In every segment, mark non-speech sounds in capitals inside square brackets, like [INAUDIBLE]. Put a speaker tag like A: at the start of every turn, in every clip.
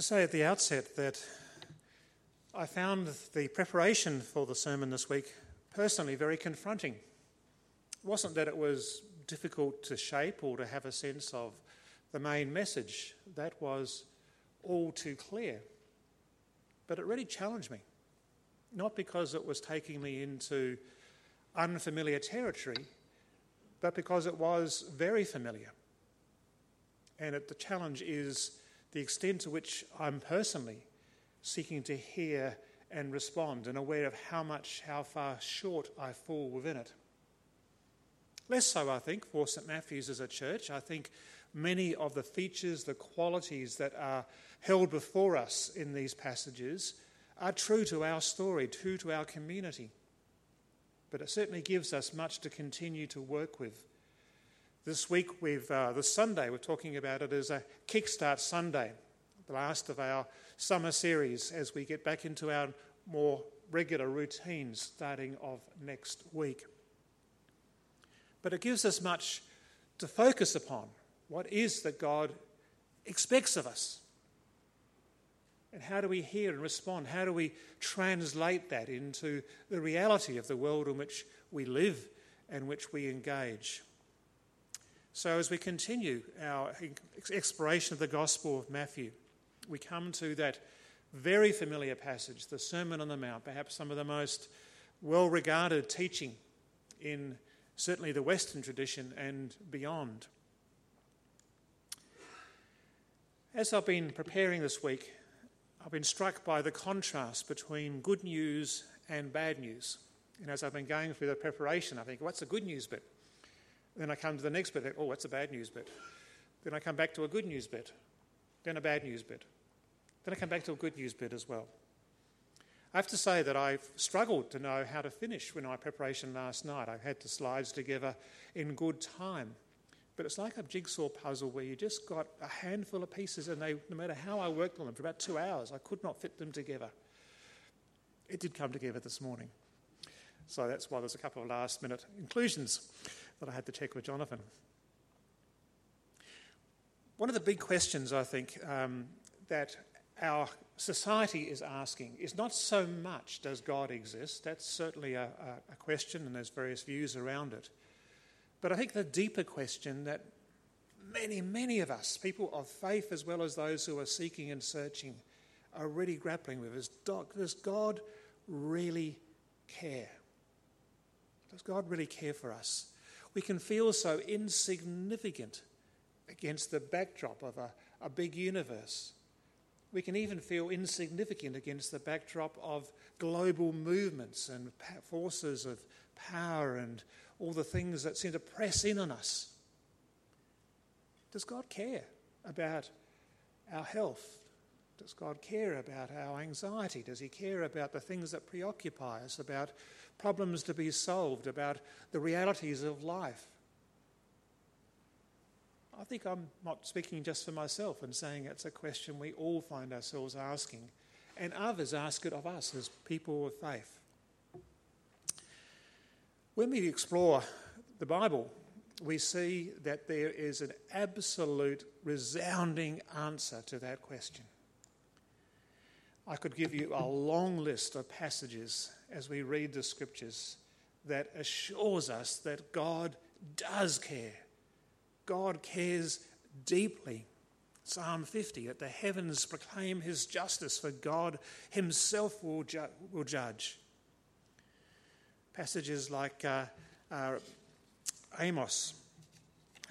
A: to say at the outset that I found the preparation for the sermon this week personally very confronting. It wasn't that it was difficult to shape or to have a sense of the main message, that was all too clear. But it really challenged me, not because it was taking me into unfamiliar territory, but because it was very familiar. And it, the challenge is the extent to which I'm personally seeking to hear and respond and aware of how much, how far short I fall within it. Less so, I think, for St Matthew's as a church. I think many of the features, the qualities that are held before us in these passages are true to our story, true to our community. But it certainly gives us much to continue to work with. This week, we've, uh, this Sunday, we're talking about it as a Kickstart Sunday, the last of our summer series as we get back into our more regular routines starting of next week. But it gives us much to focus upon. What is that God expects of us? And how do we hear and respond? How do we translate that into the reality of the world in which we live and which we engage? So, as we continue our exploration of the Gospel of Matthew, we come to that very familiar passage, the Sermon on the Mount, perhaps some of the most well regarded teaching in certainly the Western tradition and beyond. As I've been preparing this week, I've been struck by the contrast between good news and bad news. And as I've been going through the preparation, I think, what's the good news bit? Then I come to the next bit, oh, what's the bad news bit? Then I come back to a good news bit, then a bad news bit. Then I come back to a good news bit as well. I have to say that I've struggled to know how to finish when my preparation last night. I had the slides together in good time. But it's like a jigsaw puzzle where you just got a handful of pieces, and they, no matter how I worked on them for about two hours, I could not fit them together. It did come together this morning. So that's why there's a couple of last minute inclusions that I had to check with Jonathan. One of the big questions, I think, um, that our society is asking is not so much does God exist? That's certainly a, a, a question, and there's various views around it. But I think the deeper question that many, many of us, people of faith as well as those who are seeking and searching, are really grappling with is does God really care? Does God really care for us? We can feel so insignificant against the backdrop of a, a big universe. We can even feel insignificant against the backdrop of global movements and forces of power and all the things that seem to press in on us. Does God care about our health? Does God care about our anxiety? Does He care about the things that preoccupy us, about problems to be solved, about the realities of life? I think I'm not speaking just for myself and saying it's a question we all find ourselves asking, and others ask it of us as people of faith. When we explore the Bible, we see that there is an absolute, resounding answer to that question. I could give you a long list of passages as we read the scriptures that assures us that God does care God cares deeply. Psalm 50 that the heavens proclaim his justice, for God himself will, ju- will judge. Passages like uh, uh, Amos,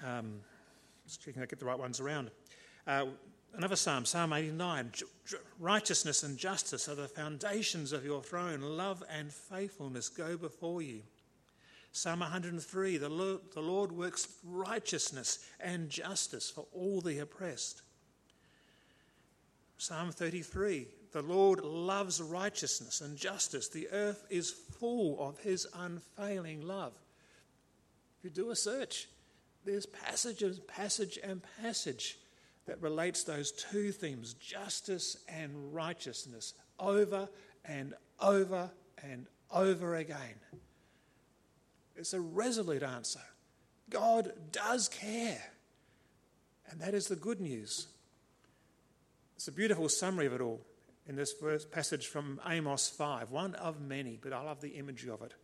A: um, just checking I get the right ones around. Uh, another psalm, Psalm 89 Righteousness and justice are the foundations of your throne, love and faithfulness go before you. Psalm 103 the Lord, the Lord works righteousness and justice for all the oppressed. Psalm 33 the Lord loves righteousness and justice. The earth is full of his unfailing love. If you do a search, there's passage and passage and passage that relates those two themes, justice and righteousness, over and over and over again. It's a resolute answer. God does care. And that is the good news. It's a beautiful summary of it all in this verse, passage from Amos 5, one of many, but I love the imagery of it.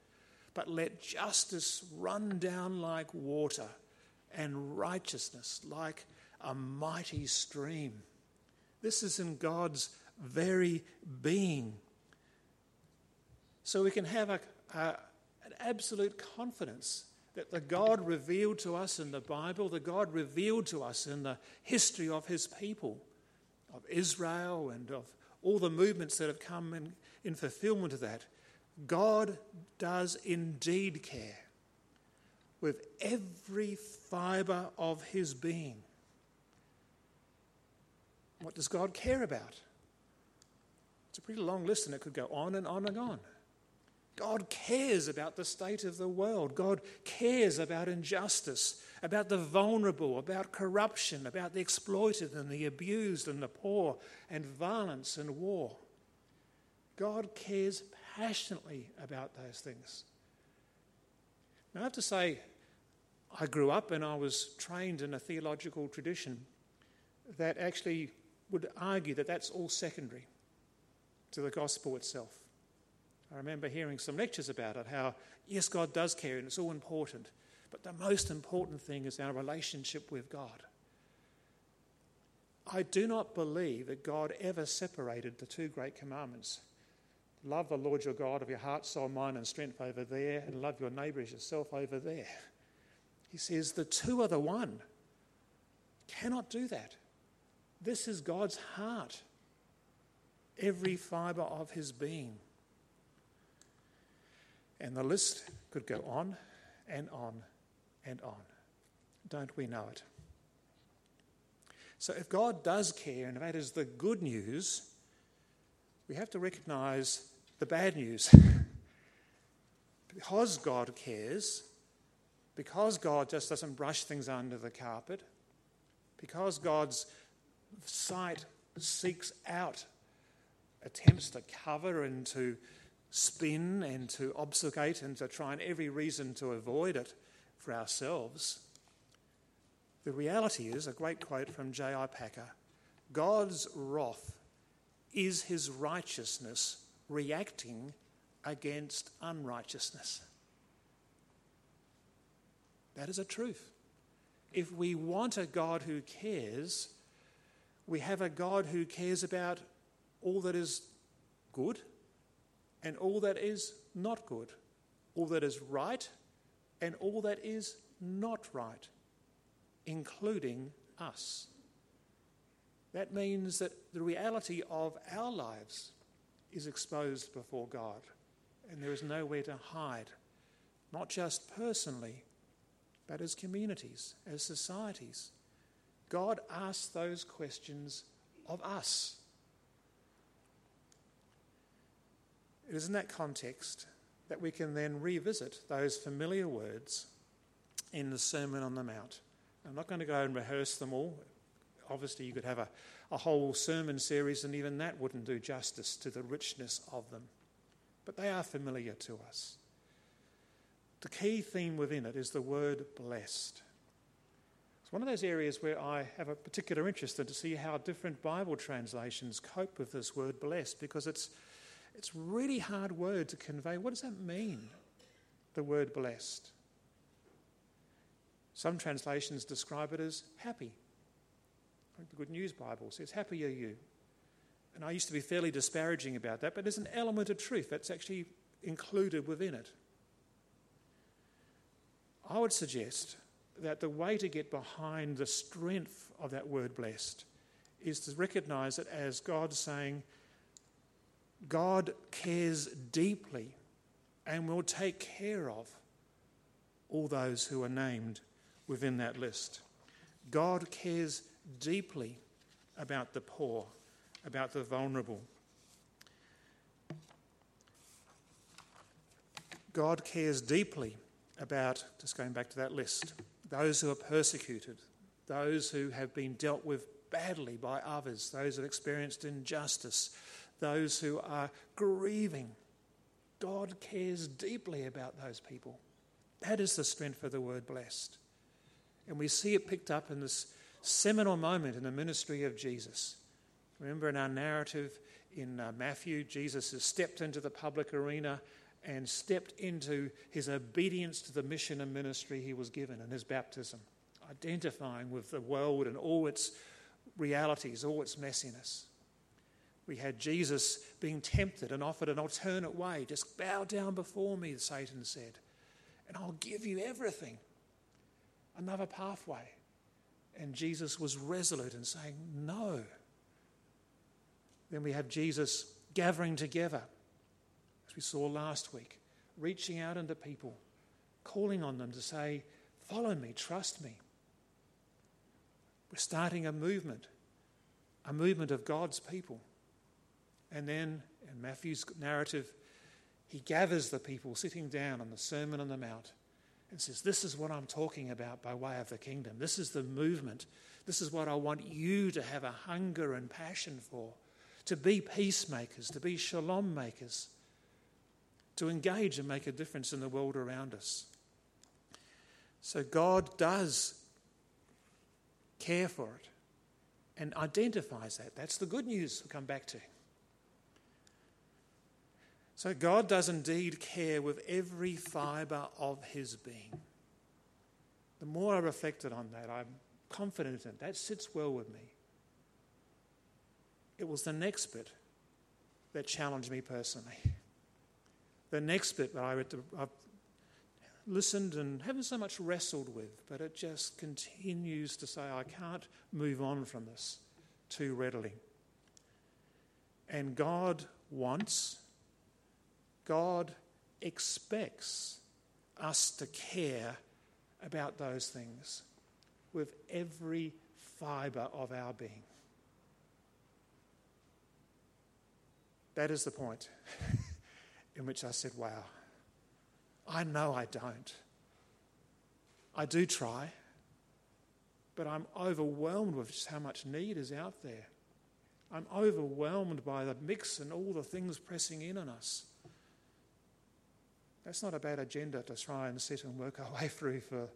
A: But let justice run down like water and righteousness like a mighty stream. This is in God's very being. So we can have a, a, an absolute confidence that the God revealed to us in the Bible, the God revealed to us in the history of his people, of Israel and of all the movements that have come in, in fulfillment of that, God does indeed care with every fibre of his being. What does God care about? It's a pretty long list and it could go on and on and on. God cares about the state of the world. God cares about injustice, about the vulnerable, about corruption, about the exploited and the abused and the poor, and violence and war. God cares passionately about those things. Now, I have to say, I grew up and I was trained in a theological tradition that actually would argue that that's all secondary to the gospel itself. I remember hearing some lectures about it, how, yes, God does care and it's all important, but the most important thing is our relationship with God. I do not believe that God ever separated the two great commandments. Love the Lord your God of your heart, soul, mind, and strength over there, and love your neighbour as yourself over there. He says the two are the one. Cannot do that. This is God's heart, every fibre of his being. And the list could go on and on and on. Don't we know it? So, if God does care, and that is the good news, we have to recognize the bad news. [LAUGHS] because God cares, because God just doesn't brush things under the carpet, because God's sight seeks out attempts to cover and to spin and to obfuscate and to try and every reason to avoid it for ourselves. The reality is a great quote from J.I. Packer God's wrath is his righteousness reacting against unrighteousness. That is a truth. If we want a God who cares, we have a God who cares about all that is good and all that is not good, all that is right and all that is not right, including us. That means that the reality of our lives is exposed before God, and there is nowhere to hide, not just personally, but as communities, as societies. God asks those questions of us. It is in that context that we can then revisit those familiar words in the Sermon on the Mount. I'm not going to go and rehearse them all. Obviously, you could have a, a whole sermon series, and even that wouldn't do justice to the richness of them. But they are familiar to us. The key theme within it is the word blessed. It's one of those areas where I have a particular interest in to see how different Bible translations cope with this word blessed because it's it's really hard word to convey. What does that mean, the word blessed? Some translations describe it as happy. Like the Good News Bible says, Happy are you. And I used to be fairly disparaging about that, but there's an element of truth that's actually included within it. I would suggest that the way to get behind the strength of that word blessed is to recognize it as God saying, God cares deeply and will take care of all those who are named within that list. God cares deeply about the poor, about the vulnerable. God cares deeply about, just going back to that list, those who are persecuted, those who have been dealt with badly by others, those who have experienced injustice, those who are grieving. God cares deeply about those people. That is the strength of the word blessed. And we see it picked up in this seminal moment in the ministry of Jesus Remember in our narrative in uh, Matthew, Jesus has stepped into the public arena and stepped into his obedience to the mission and ministry he was given in his baptism, identifying with the world and all its realities, all its messiness. We had Jesus being tempted and offered an alternate way. Just bow down before me, Satan said, and I'll give you everything. Another pathway. And Jesus was resolute in saying, No. Then we have Jesus gathering together, we saw last week, reaching out into people, calling on them to say, Follow me, trust me. We're starting a movement, a movement of God's people. And then in Matthew's narrative, he gathers the people sitting down on the Sermon on the Mount and says, This is what I'm talking about by way of the kingdom. This is the movement. This is what I want you to have a hunger and passion for to be peacemakers, to be shalom makers, to engage and make a difference in the world around us. So God does care for it and identifies that. That's the good news we'll come back to. So God does indeed care with every fibre of his being. The more I reflected on that, I'm confident in it. That sits well with me. It was the next bit that challenged me personally. The next bit that I I've listened and haven't so much wrestled with, but it just continues to say, I can't move on from this too readily. And God wants, God expects us to care about those things with every fibre of our being. That is the point [LAUGHS] in which I said, Wow, I know I don't. I do try, but I'm overwhelmed with just how much need is out there. I'm overwhelmed by the mix and all the things pressing in on us. That's not a bad agenda to try and sit and work our [LAUGHS] way through for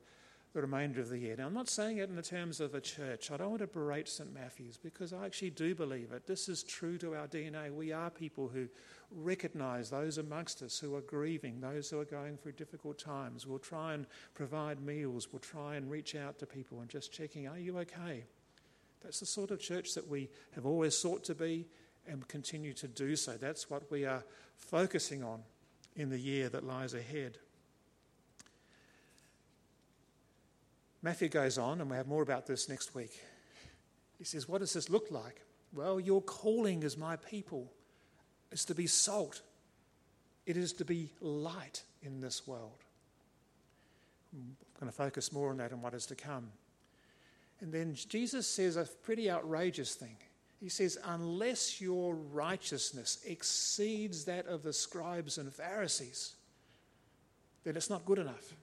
A: the remainder of the year. Now, I'm not saying it in the terms of a church. I don't want to berate St. Matthew's because I actually do believe it. This is true to our DNA. We are people who recognize those amongst us who are grieving, those who are going through difficult times. We'll try and provide meals, we'll try and reach out to people and just checking, are you okay? That's the sort of church that we have always sought to be and continue to do so. That's what we are focusing on in the year that lies ahead. Matthew goes on, and we have more about this next week. He says, What does this look like? Well, your calling as my people is to be salt, it is to be light in this world. I'm going to focus more on that and what is to come. And then Jesus says a pretty outrageous thing. He says, Unless your righteousness exceeds that of the scribes and Pharisees, then it's not good enough.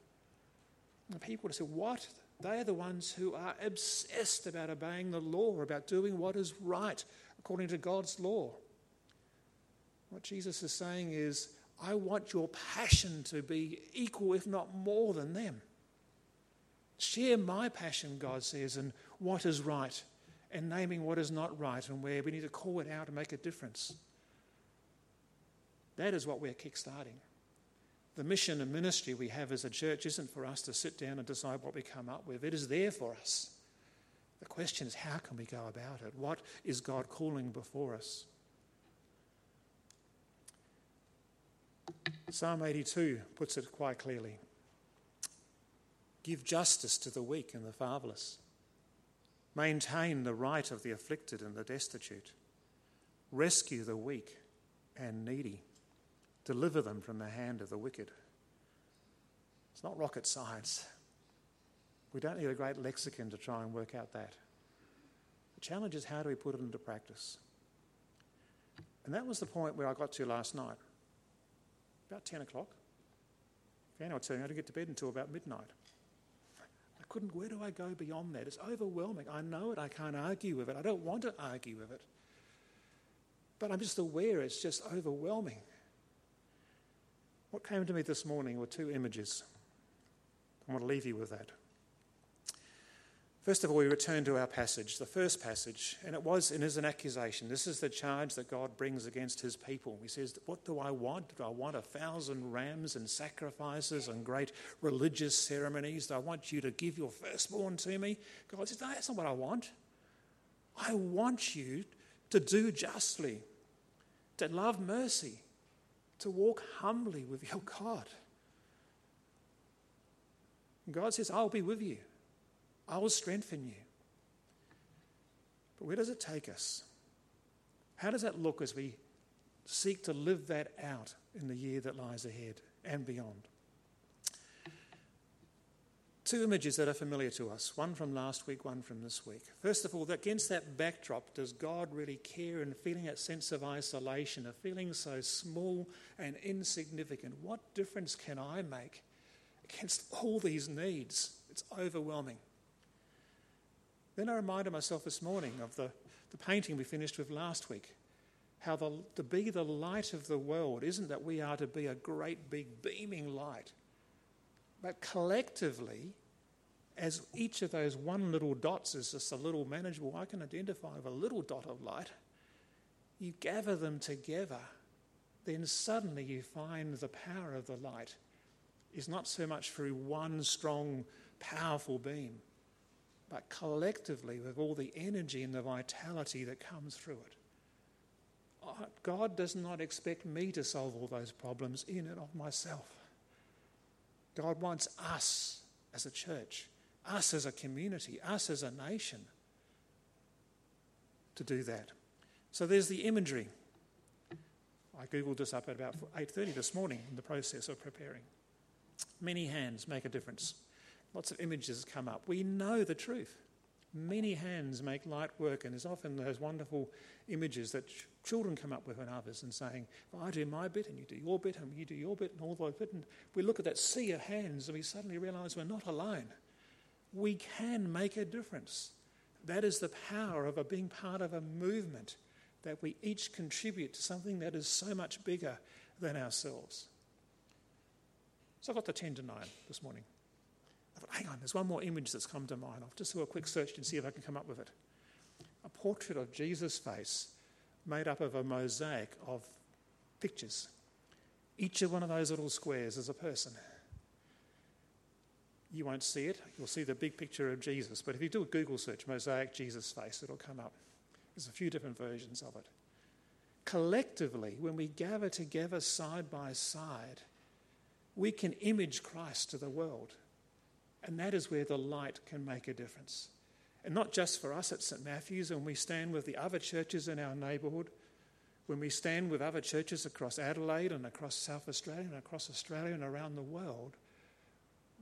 A: And people would say, What? They are the ones who are obsessed about obeying the law, about doing what is right according to God's law. What Jesus is saying is, I want your passion to be equal, if not more than them. Share my passion, God says, in what is right and naming what is not right and where we need to call it out and make a difference. That is what we're kickstarting. The mission and ministry we have as a church isn't for us to sit down and decide what we come up with, it is there for us. The question is, how can we go about it? What is God calling before us? Psalm 82 puts it quite clearly Give justice to the weak and the fatherless, maintain the right of the afflicted and the destitute, rescue the weak and needy deliver them from the hand of the wicked. It's not rocket science. We don't need a great lexicon to try and work out that. The challenge is how do we put it into practice? And that was the point where I got to last night, about 10 o'clock. Fiona was telling me I didn't get to bed until about midnight. I couldn't, where do I go beyond that? It's overwhelming. I know it, I can't argue with it. I don't want to argue with it. But I'm just aware it's just overwhelming. What came to me this morning were two images. I want to leave you with that. First of all, we return to our passage, the first passage, and it was and is an accusation. This is the charge that God brings against his people. He says, What do I want? Do I want a thousand rams and sacrifices and great religious ceremonies? Do I want you to give your firstborn to me? God says, No, that's not what I want. I want you to do justly, to love mercy, to walk humbly with your God. God says, I'll be with you. I will strengthen you. But where does it take us? How does that look as we seek to live that out in the year that lies ahead and beyond? Two images that are familiar to us one from last week, one from this week. First of all, against that backdrop, does God really care and feeling that sense of isolation, of feeling so small and insignificant? What difference can I make against all these needs? It's overwhelming. Then I reminded myself this morning of the, the painting we finished with last week. How the, to be the light of the world isn't that we are to be a great big beaming light, but collectively, as each of those one little dots is just a little manageable, I can identify with a little dot of light. You gather them together, then suddenly you find the power of the light is not so much through one strong, powerful beam, but collectively with all the energy and the vitality that comes through it. God does not expect me to solve all those problems in and of myself. God wants us as a church, us as a community, us as a nation to do that. So there's the imagery. I googled this up at about 8:30 this morning in the process of preparing. Many hands make a difference. Lots of images come up. We know the truth. Many hands make light work, and there's often those wonderful images that ch- children come up with and others and saying, well, I do my bit, and you do your bit, and you do your bit, and all those bit. And we look at that sea of hands, and we suddenly realize we're not alone. We can make a difference. That is the power of a, being part of a movement that we each contribute to something that is so much bigger than ourselves. So I got the 10 to 9 this morning. I thought, hang on, there's one more image that's come to mind. I'll just do a quick search and see if I can come up with it. A portrait of Jesus' face made up of a mosaic of pictures. Each of one of those little squares is a person. You won't see it. You'll see the big picture of Jesus. But if you do a Google search, mosaic Jesus face, it'll come up. There's a few different versions of it. Collectively, when we gather together side by side, we can image Christ to the world. And that is where the light can make a difference. And not just for us at St. Matthew's, when we stand with the other churches in our neighbourhood, when we stand with other churches across Adelaide and across South Australia and across Australia and around the world,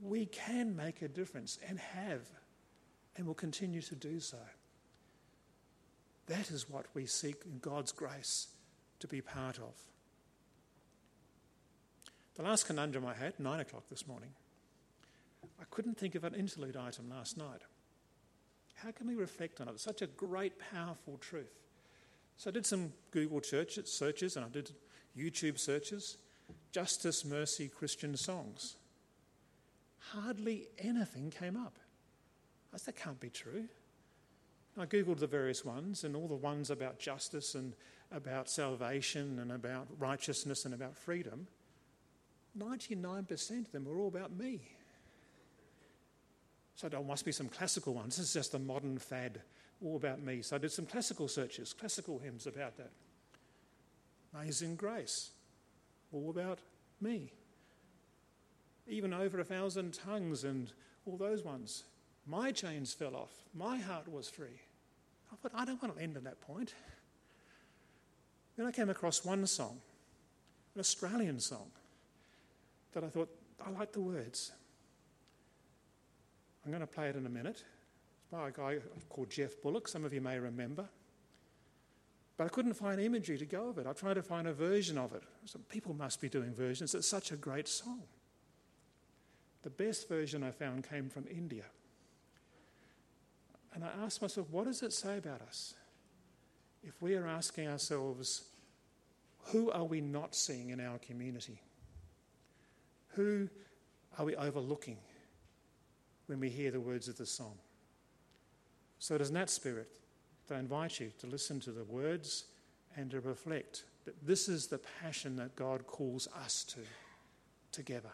A: we can make a difference and have and will continue to do so. That is what we seek in God's grace to be part of. The last conundrum I had, nine o'clock this morning, I couldn't think of an interlude item last night. How can we reflect on it? It's such a great, powerful truth. So I did some Google searches and I did YouTube searches. Justice, mercy, Christian songs. Hardly anything came up. I said, that can't be true. I Googled the various ones, and all the ones about justice and about salvation and about righteousness and about freedom, 99% of them were all about me. So there must be some classical ones. This is just a modern fad, all about me. So I did some classical searches, classical hymns about that. Amazing Grace, all about me. Even over a thousand tongues and all those ones. My chains fell off. My heart was free. I thought, I don't want to end at that point. Then I came across one song, an Australian song, that I thought, I like the words. I'm going to play it in a minute. It's by a guy called Geoff Bullock, some of you may remember. But I couldn't find imagery to go with it. I tried to find a version of it. People must be doing versions. It's such a great song. The best version I found came from India. And I asked myself, what does it say about us? If we are asking ourselves, who are we not seeing in our community? Who are we overlooking? When we hear the words of the song. So it is in that spirit that I invite you to listen to the words and to reflect that this is the passion that God calls us to together.